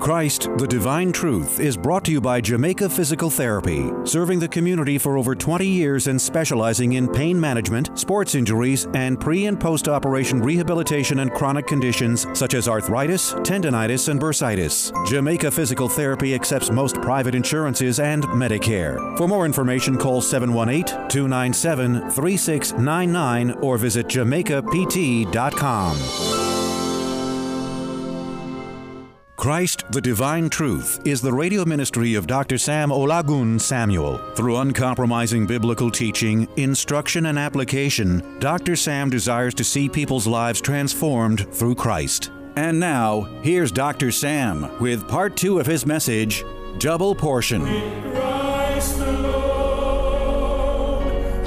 Christ, the Divine Truth, is brought to you by Jamaica Physical Therapy, serving the community for over 20 years and specializing in pain management, sports injuries, and pre and post operation rehabilitation and chronic conditions such as arthritis, tendonitis, and bursitis. Jamaica Physical Therapy accepts most private insurances and Medicare. For more information, call 718 297 3699 or visit jamaicapt.com. Christ, the Divine Truth, is the radio ministry of Dr. Sam Olagun Samuel. Through uncompromising biblical teaching, instruction, and application, Dr. Sam desires to see people's lives transformed through Christ. And now, here's Dr. Sam with part two of his message Double Portion.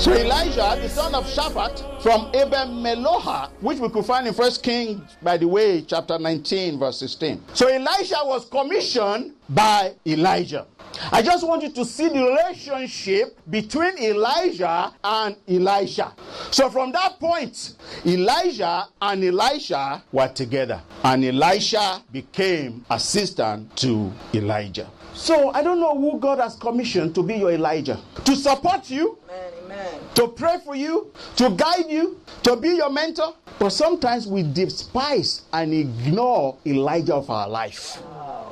So Elijah, the son of Shaphat from Abel Meholah, which we could find in First Kings, by the way, chapter 19, verse 16. So Elisha was commissioned by Elijah. I just want you to see the relationship between Elijah and Elisha. So from that point, Elijah and Elisha were together, and Elisha became assistant to Elijah. So I don't know who God has commissioned to be your Elijah. To support you, Amen. to pray for you, to guide you, to be your mentor. But sometimes we despise and ignore Elijah of our life.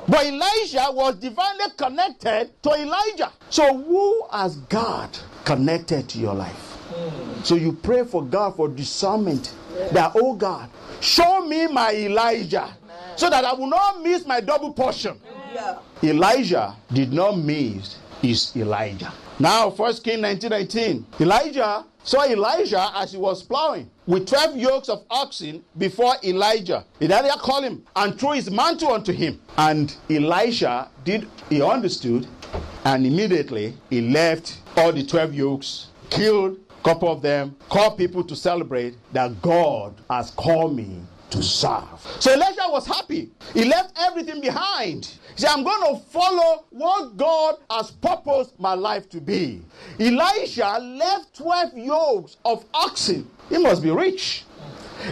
But Elijah was divinely connected to Elijah. So who has God connected to your life? Mm. So you pray for God for discernment. That, oh God, show me my Elijah Amen. so that I will not miss my double portion. Yeah. Elijah did not miss his Elijah. Now, 1 King 1919. Elijah saw Elijah as he was plowing with 12 yokes of oxen before Elijah. Elijah called him and threw his mantle unto him. And Elisha did, he understood, and immediately he left all the 12 yokes, killed a couple of them, called people to celebrate that God has called me to serve. So Elijah was happy. He left everything behind. Said, I'm going to follow what God has purposed my life to be. Elisha left 12 yokes of oxen. He must be rich.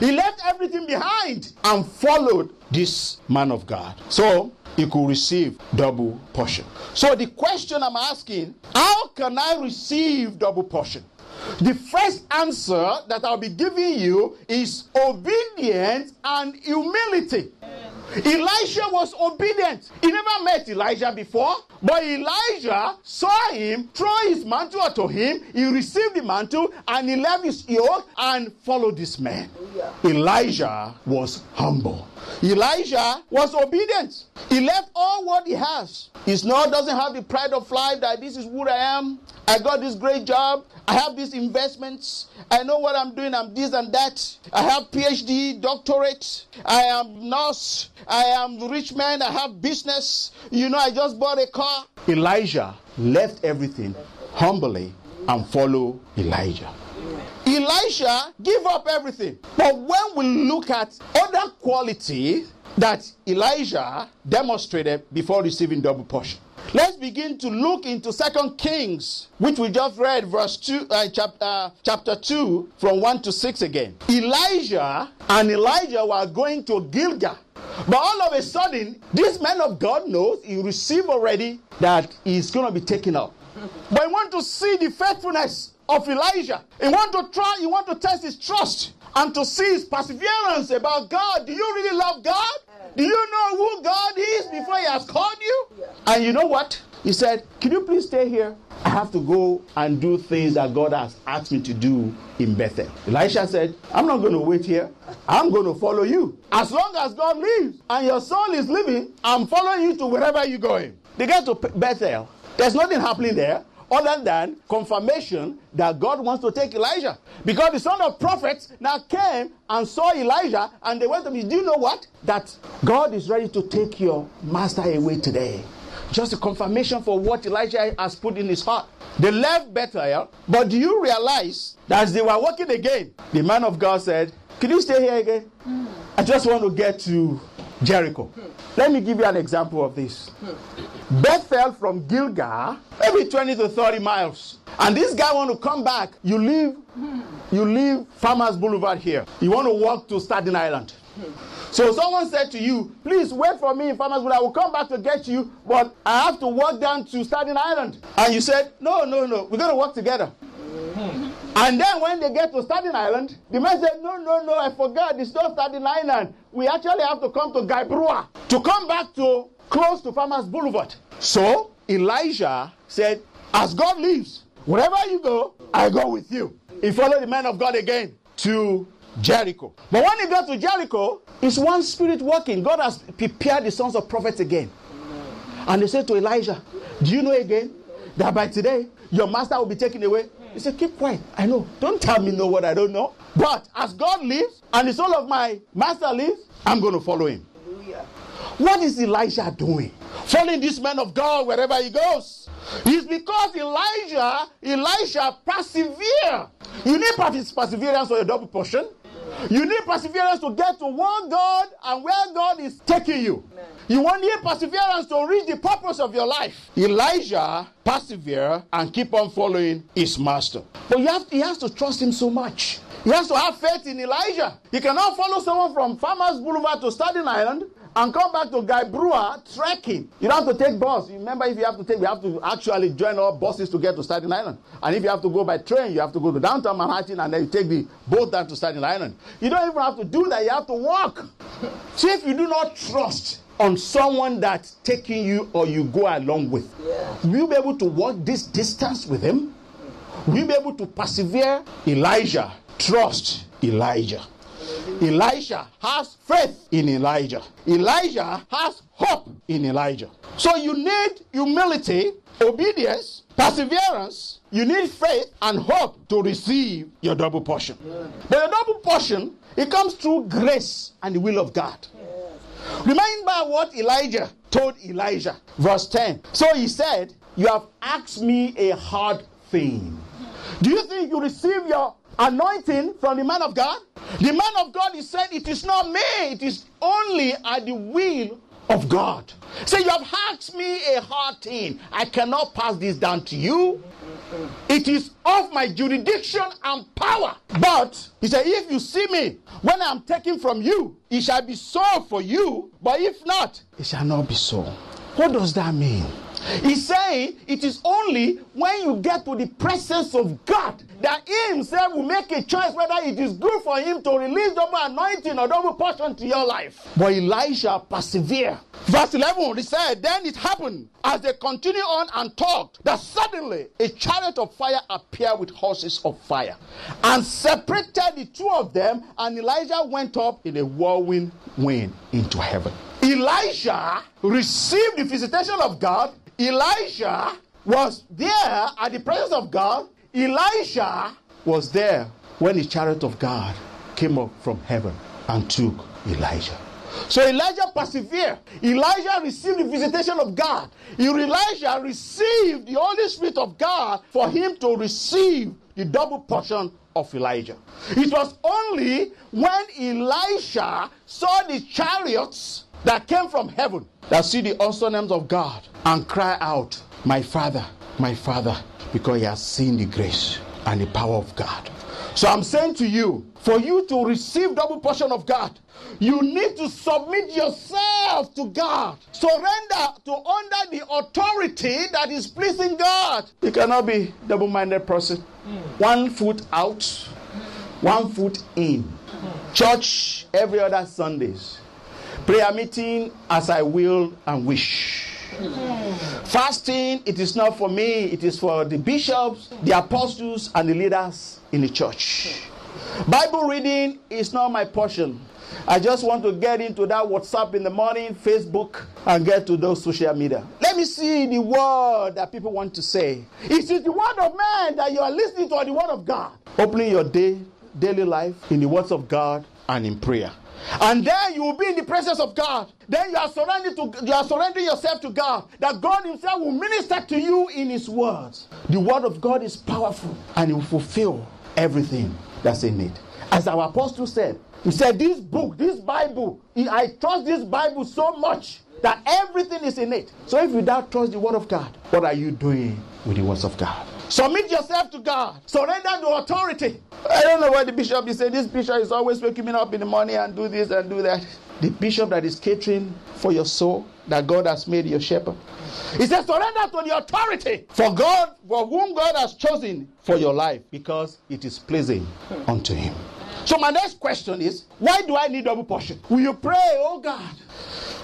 He left everything behind and followed this man of God. So he could receive double portion. So the question I'm asking, how can I receive double portion? The first answer that I'll be giving you is obedience and humility. Elisha was obedient. He never met Elijah before, but Elijah saw him, throw his mantle to him. He received the mantle and he left his yoke and followed this man. Elijah was humble. Elijah was obedient. He left all what he has. He's not doesn't have the pride of life that this is who I am. I got this great job. I have these investments. I know what I'm doing. I'm this and that. I have PhD, doctorate. I am nurse. I am the rich man. I have business. You know, I just bought a car. Elijah left everything humbly and follow Elijah. Elijah give up everything. But when we look at other quality that Elijah demonstrated before receiving double portion, Let's begin to look into Second Kings, which we just read, verse two, uh, chapter uh, chapter two, from one to six again. Elijah and Elijah were going to Gilgal, but all of a sudden, this man of God knows he received already that he's going to be taken up. But he want to see the faithfulness of Elijah. He want to try. He want to test his trust and to see his perseverance about God. Do you really love God? Do you know who God is before He has called you? And you know what? He said, Can you please stay here? I have to go and do things that God has asked me to do in Bethel. Elisha said, I'm not going to wait here. I'm going to follow you. As long as God lives and your soul is living, I'm following you to wherever you're going. They get to Bethel. There's nothing happening there other than confirmation that God wants to take Elijah. Because the son of prophets now came and saw Elijah and they went to him. Do you know what? That God is ready to take your master away today. Just a confirmation for what Elijah has put in his heart. They left Bethel, but do you realize that as they were walking again, the man of God said, Can you stay here again? Mm. I just want to get to Jericho. Let me give you an example of this. Bethel from Gilgal, maybe 20 to 30 miles. And this guy want to come back. You leave, you leave Farmers Boulevard here. You want to walk to Staten Island. So someone said to you, please wait for me in Farmers Wood. I will come back to get you, but I have to walk down to Staten Island. And you said, no, no, no, we're going to work together. Mm-hmm. And then when they get to Staten Island, the man said, no, no, no, I forgot. It's not Staten Island. We actually have to come to Guybrush to come back to close to Farmers Boulevard. So Elijah said, as God lives, wherever you go, I go with you. He followed the man of God again to Jericho. But when he got to Jericho, it's one spirit working. God has prepared the sons of prophets again. And they said to Elijah, Do you know again that by today your master will be taken away? He said, Keep quiet. I know. Don't tell me no what I don't know. But as God lives and the soul of my master lives, I'm going to follow him. What is Elijah doing? Following this man of God wherever he goes. It's because Elijah, Elijah persevere. You need perseverance for your double portion. You need perseverance to get to one God and where God is taking you. You want need perseverance to reach the purpose of your life. Elijah persevere and keep on following his master. But you have, he has to trust him so much. He has to have faith in Elijah. He cannot follow someone from Farmers Boulevard to Staten Island and come back to Guybrush trekking. You don't have to take bus. Remember, if you have to take, we have to actually join all buses to get to Staten Island. And if you have to go by train, you have to go to downtown Manhattan and then you take the boat down to Staten Island. You don't even have to do that. You have to walk. See, if you do not trust on someone that's taking you or you go along with, yeah. will you be able to walk this distance with him? Will you be able to persevere? Elijah, trust Elijah. Elisha has faith in Elijah. Elijah has hope in Elijah. So you need humility, obedience, perseverance. You need faith and hope to receive your double portion. But your double portion, it comes through grace and the will of God. Remember what Elijah told Elijah, verse 10. So he said, You have asked me a hard thing. Do you think you receive your anointing from the man of God? The man of God, is saying, It is not me, it is only at the will of God. Say, You have asked me a hard thing. I cannot pass this down to you. It is of my jurisdiction and power. But he said, If you see me when I am taken from you, it shall be so for you. But if not, it shall not be so. What does that mean? He's saying it is only when you get to the presence of God that He Himself will make a choice whether it is good for Him to release double anointing or double portion to your life. But Elijah persevered. Verse 11, he said, Then it happened as they continued on and talked that suddenly a chariot of fire appeared with horses of fire and separated the two of them, and Elijah went up in a whirlwind wind into heaven. Elijah received the visitation of God Elijah was there at the presence of God. Elijah was there when the chariot of God came up from heaven and took Elijah. So Elijah persevered. Elijah received the visitation of God. Elijah received the Holy Spirit of God for him to receive the double portion of Elijah. It was only when Elisha saw the chariots that came from heaven that see the awesome names of God and cry out, My Father, my Father, because he has seen the grace and the power of God. So I'm saying to you, for you to receive double portion of God, you need to submit yourself to God. Surrender to under the authority that is pleasing God. You cannot be double-minded person. Hmm. One foot out, one foot in. Church every other Sundays Prayer meeting as I will and wish. Fasting, it is not for me, it is for the bishops, the apostles, and the leaders in the church. Bible reading is not my portion. I just want to get into that WhatsApp in the morning, Facebook, and get to those social media. Let me see the word that people want to say. Is it the word of man that you are listening to or the word of God? Opening your day, daily life in the words of God and in prayer. And then you will be in the presence of God. Then you are surrendering to you are surrendering yourself to God. That God Himself will minister to you in His words. The word of God is powerful and it will fulfill everything that's in it. As our apostle said, he said, This book, this Bible, I trust this Bible so much that everything is in it. So if you don't trust the word of God, what are you doing with the words of God? Submit yourself to God. Surrender to authority. I don't know why the bishop is saying this bishop is always waking me up in the morning and do this and do that. the bishop that is catering for your soul that God has made your shepherd. He says, surrender to the authority for God, for whom God has chosen for your life, because it is pleasing unto Him. So, my next question is why do I need double portion? Will you pray, oh God?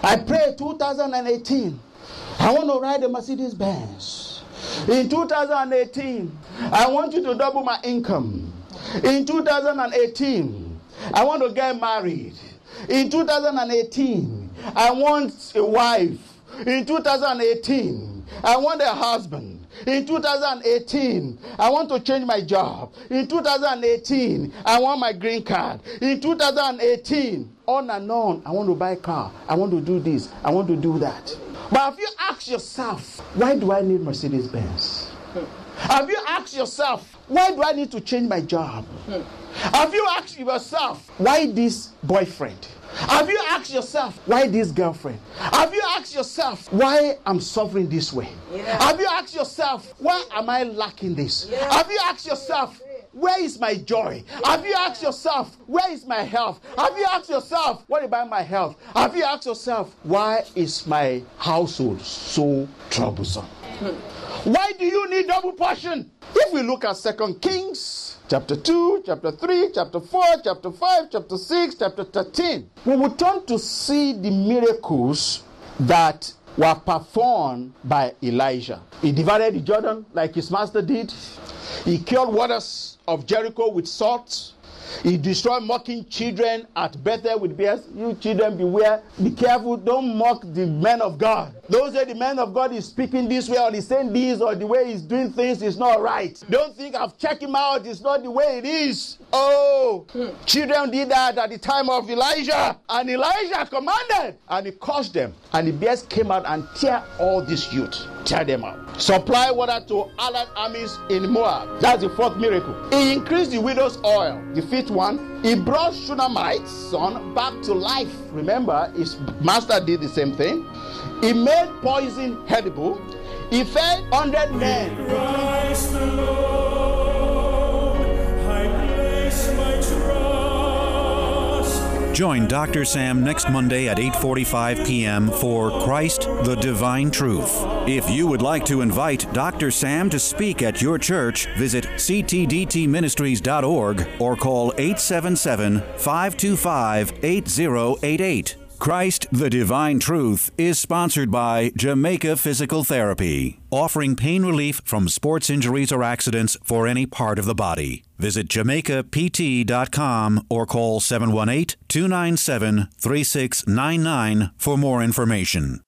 I pray 2018. I want to ride a Mercedes Benz. In 2018, I want you to double my income. In 2018, I want to get married. In 2018, I want a wife. In 2018, I want a husband. In 2018, I want to change my job. In 2018, I want my green card. In 2018, on and on, I want to buy a car. I want to do this. I want to do that. But have you asked yourself, why do I need Mercedes Benz? Have you asked yourself, why do I need to change my job? Have you asked yourself, why this boyfriend? Have you asked yourself, why this girlfriend? Have you asked yourself, why I'm suffering this way? Yeah. Have you asked yourself, why am I lacking this? Yeah. Have you asked yourself, where is my joy? Have you asked yourself, where is my health? Have you asked yourself, what about my health? Have you asked yourself, why is my household so troublesome? Why do you need double portion? If we look at Second Kings, chapter 2, chapter 3, chapter 4, chapter 5, chapter 6, chapter 13, we will turn to see the miracles that were performed by Elijah. He divided the Jordan like his master did. He cured waters of Jericho with salt. He destroyed mocking children at Bethel with bears. You children, beware. Be careful. Don't mock the men of God. Those say the man of God is speaking this way or he's saying this or the way he's doing things is not right. Don't think I've checked him out. It's not the way it is. Oh, children did that at the time of Elijah. And Elijah commanded and he caused them. And the bears came out and tear all these youth. Tear them out. Supply water to allied armies in Moab. That's the fourth miracle. He increased the widow's oil. The fifth one. He brought Shunammite's son back to life. Remember, his master did the same thing. He made poison edible. He fed 100 men. Join Dr. Sam next Monday at 8:45 p.m. for Christ the Divine Truth. If you would like to invite Dr. Sam to speak at your church, visit ctdtministries.org or call 877-525-8088. Christ the Divine Truth is sponsored by Jamaica Physical Therapy, offering pain relief from sports injuries or accidents for any part of the body. Visit jamaicapt.com or call 718 297 3699 for more information.